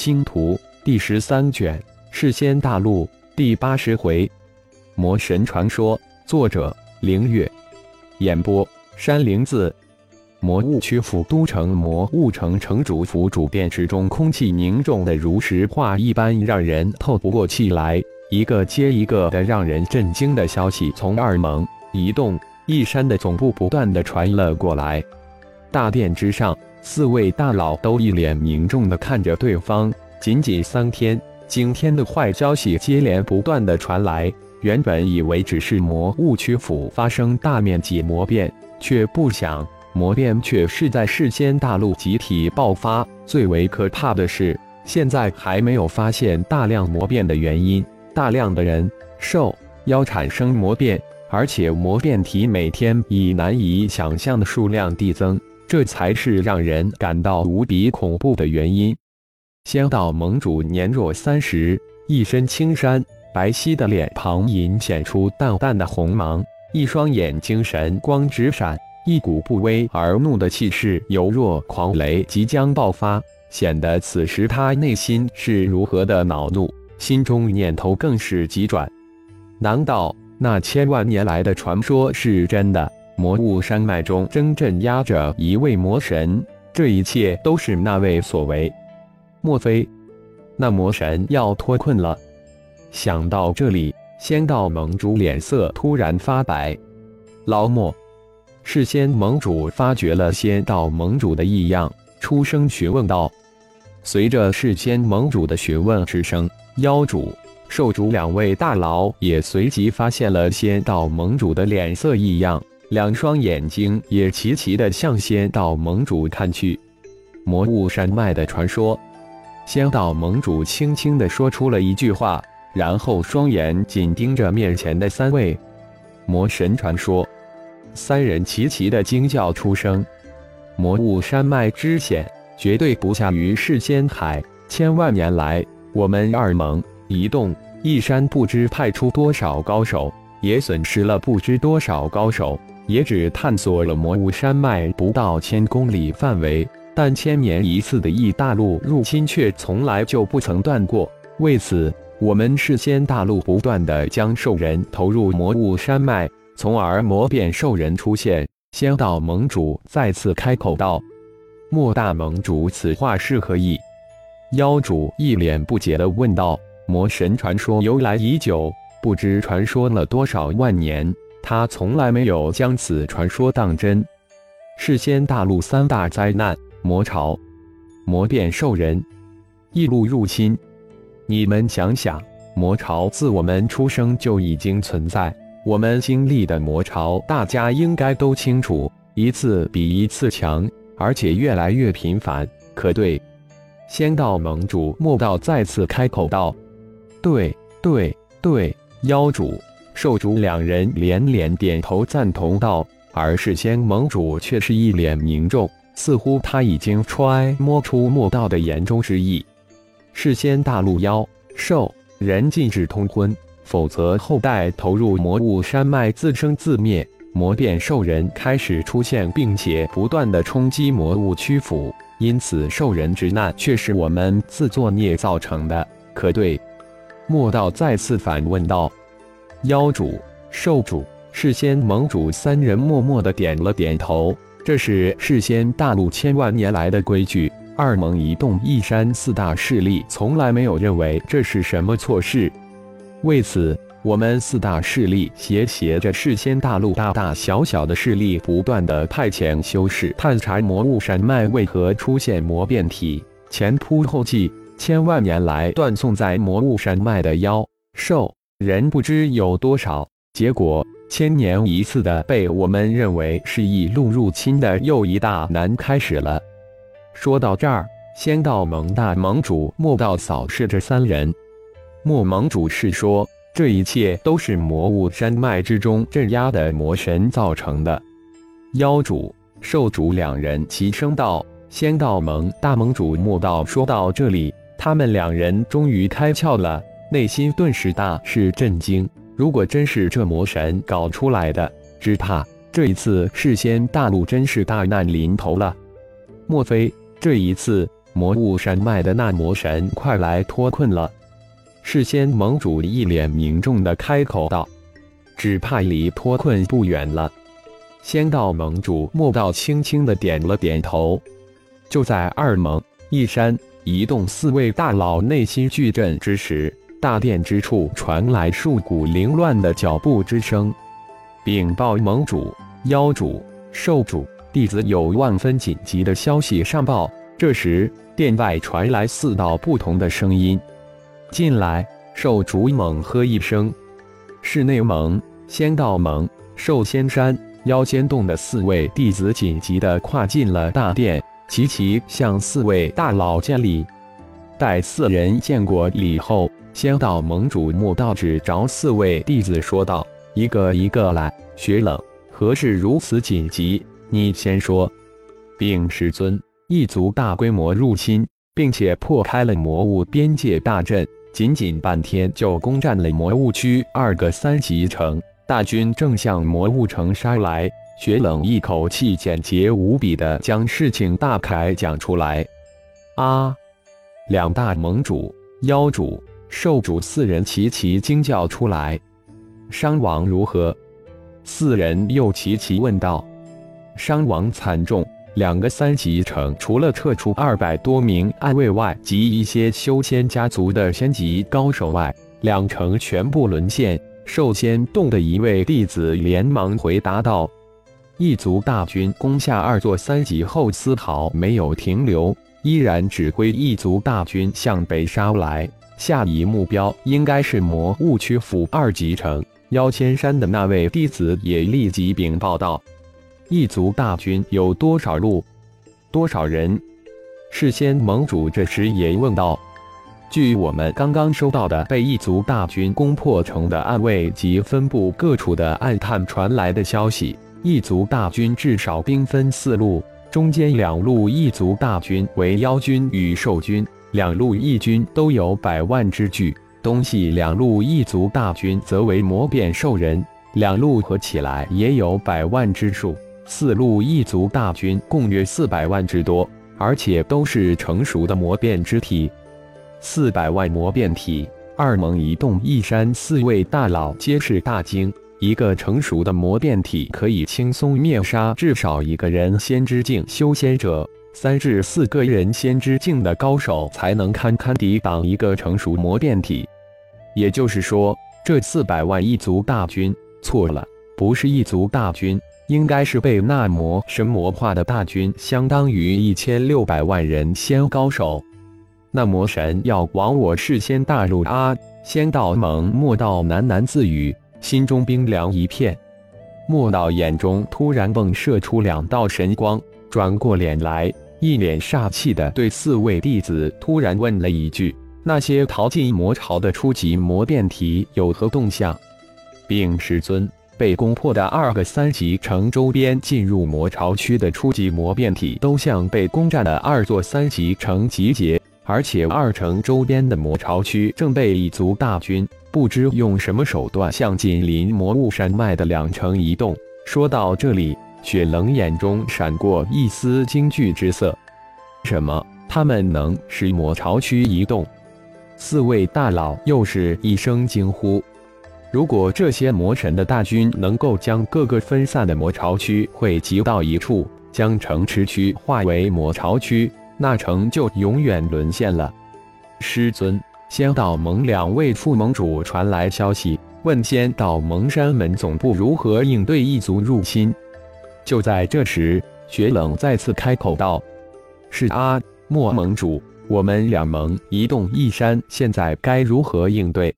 星图》第十三卷，世仙大陆第八十回，魔神传说，作者：凌月，演播：山灵子。魔物区府都城魔物城城主府主殿之中，空气凝重的如石化一般，让人透不过气来。一个接一个的让人震惊的消息从二蒙、移动、一山的总部不断的传了过来。大殿之上，四位大佬都一脸凝重的看着对方。仅仅三天，惊天的坏消息接连不断的传来。原本以为只是魔物区府发生大面积魔变，却不想。魔变却是在世间大陆集体爆发，最为可怕的是，现在还没有发现大量魔变的原因。大量的人、兽、妖产生魔变，而且魔变体每天以难以想象的数量递增，这才是让人感到无比恐怖的原因。仙道盟主年若三十，一身青衫，白皙的脸庞隐显出淡淡的红芒，一双眼睛神光直闪。一股不威而怒的气势，犹若狂雷即将爆发，显得此时他内心是如何的恼怒，心中念头更是急转。难道那千万年来的传说是真的？魔物山脉中正镇压着一位魔神，这一切都是那位所为？莫非那魔神要脱困了？想到这里，仙道盟主脸色突然发白，老莫。事先盟主发觉了仙道盟主的异样，出声询问道。随着事先盟主的询问之声，妖主、兽主两位大佬也随即发现了仙道盟主的脸色异样，两双眼睛也齐齐的向仙道盟主看去。魔物山脉的传说，仙道盟主轻轻的说出了一句话，然后双眼紧盯着面前的三位魔神传说。三人齐齐的惊叫出声：“魔物山脉之险，绝对不下于世间海。千万年来，我们二盟、一动、一山不知派出多少高手，也损失了不知多少高手，也只探索了魔物山脉不到千公里范围。但千年一次的异大陆入侵却从来就不曾断过。为此，我们事先大陆不断的将兽人投入魔物山脉。”从而魔变兽人出现，仙道盟主再次开口道：“莫大盟主，此话是何意？”妖主一脸不解地问道：“魔神传说由来已久，不知传说了多少万年，他从来没有将此传说当真。世间大陆三大灾难：魔潮、魔变兽人、异路入侵。你们想想，魔潮自我们出生就已经存在。”我们经历的魔潮，大家应该都清楚，一次比一次强，而且越来越频繁。可对？仙道盟主莫道再次开口道：“对，对，对。”妖主、兽主两人连连点头赞同道，而是仙盟主却是一脸凝重，似乎他已经揣摸出莫道的言中之意。事先大陆妖、兽、人禁止通婚。否则，后代投入魔物山脉，自生自灭，魔变兽人开始出现，并且不断的冲击魔物屈服。因此，兽人之难却是我们自作孽造成的，可对？莫道再次反问道。妖主、兽主、事先盟主三人默默的点了点头。这是事先大陆千万年来的规矩，二盟一动一山四大势力从来没有认为这是什么错事。为此，我们四大势力携携着事先大陆大大小小的势力，不断的派遣修士探查魔物山脉为何出现魔变体，前仆后继，千万年来断送在魔物山脉的妖兽人不知有多少。结果，千年一次的被我们认为是异路入侵的又一大难开始了。说到这儿，仙道盟大盟主莫道扫视着三人。莫盟主是说，这一切都是魔物山脉之中镇压的魔神造成的。妖主、兽主两人齐声道：“仙道盟大盟主莫道。”说到这里，他们两人终于开窍了，内心顿时大是震惊。如果真是这魔神搞出来的，只怕这一次世仙大陆真是大难临头了。莫非这一次魔物山脉的那魔神快来脱困了。事先盟主一脸凝重的开口道：“只怕离脱困不远了。”仙道盟主莫道轻轻的点了点头。就在二盟一山一洞四位大佬内心巨震之时，大殿之处传来数股凌乱的脚步之声。禀报盟主、妖主、兽主，弟子有万分紧急的消息上报。这时，殿外传来四道不同的声音：“进来！”兽主猛喝一声，室内盟、仙道盟、兽仙山、妖仙洞的四位弟子紧急地跨进了大殿，齐齐向四位大佬见礼。待四人见过礼后，仙道盟主墓道指着四位弟子说道：“一个一个来。”雪冷，何事如此紧急？你先说。禀师尊，一族大规模入侵，并且破开了魔物边界大阵，仅仅半天就攻占了魔物区二个三级城，大军正向魔物城杀来。雪冷一口气简洁无比的将事情大概讲出来。啊！两大盟主、妖主、兽主四人齐齐惊叫出来。伤亡如何？四人又齐齐问道：“伤亡惨重，两个三级城除了撤出二百多名暗卫外及一些修仙家族的仙级高手外，两城全部沦陷。”兽仙洞的一位弟子连忙回答道：“一族大军攻下二座三级后，丝毫没有停留，依然指挥一族大军向北杀来，下一目标应该是魔物区府二级城。”妖仙山的那位弟子也立即禀报道：“一族大军有多少路？多少人？”事先盟主这时也问道：“据我们刚刚收到的被一族大军攻破城的暗卫及分布各处的暗探传来的消息，一族大军至少兵分四路，中间两路一族大军为妖军与兽军，两路异军都有百万之巨。”东西两路一族大军则为魔变兽人，两路合起来也有百万之数。四路一族大军共约四百万之多，而且都是成熟的魔变之体。四百万魔变体，二盟一洞一山四位大佬皆是大惊。一个成熟的魔变体可以轻松灭杀至少一个人先知境修仙者。三至四个人先知境的高手才能堪堪抵挡一个成熟魔变体，也就是说，这四百万一族大军错了，不是一族大军，应该是被那魔神魔化的大军，相当于一千六百万人仙高手。那魔神要往我事先大陆啊！仙道盟莫道喃喃自语，心中冰凉一片。莫道眼中突然迸射出两道神光。转过脸来，一脸煞气的对四位弟子突然问了一句：“那些逃进魔巢的初级魔变体有何动向？”禀师尊，被攻破的二个三级城周边进入魔巢区的初级魔变体都向被攻占的二座三级城集结，而且二城周边的魔巢区正被一族大军不知用什么手段向紧邻魔物山脉的两城移动。说到这里。雪冷眼中闪过一丝惊惧之色。什么？他们能使魔巢区移动？四位大佬又是一声惊呼。如果这些魔神的大军能够将各个分散的魔巢区汇集到一处，将城池区化为魔巢区，那城就永远沦陷了。师尊，仙道盟两位副盟主传来消息，问仙道盟山门总部如何应对异族入侵。就在这时，雪冷再次开口道：“是啊，莫盟主，我们两盟一动一山，现在该如何应对？”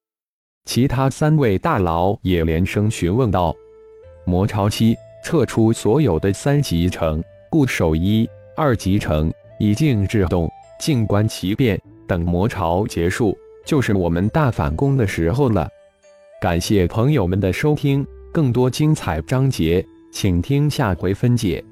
其他三位大佬也连声询问道：“魔潮期撤出所有的三级城，固守一、二级城，以静制动，静观其变。等魔潮结束，就是我们大反攻的时候了。”感谢朋友们的收听，更多精彩章节。请听下回分解。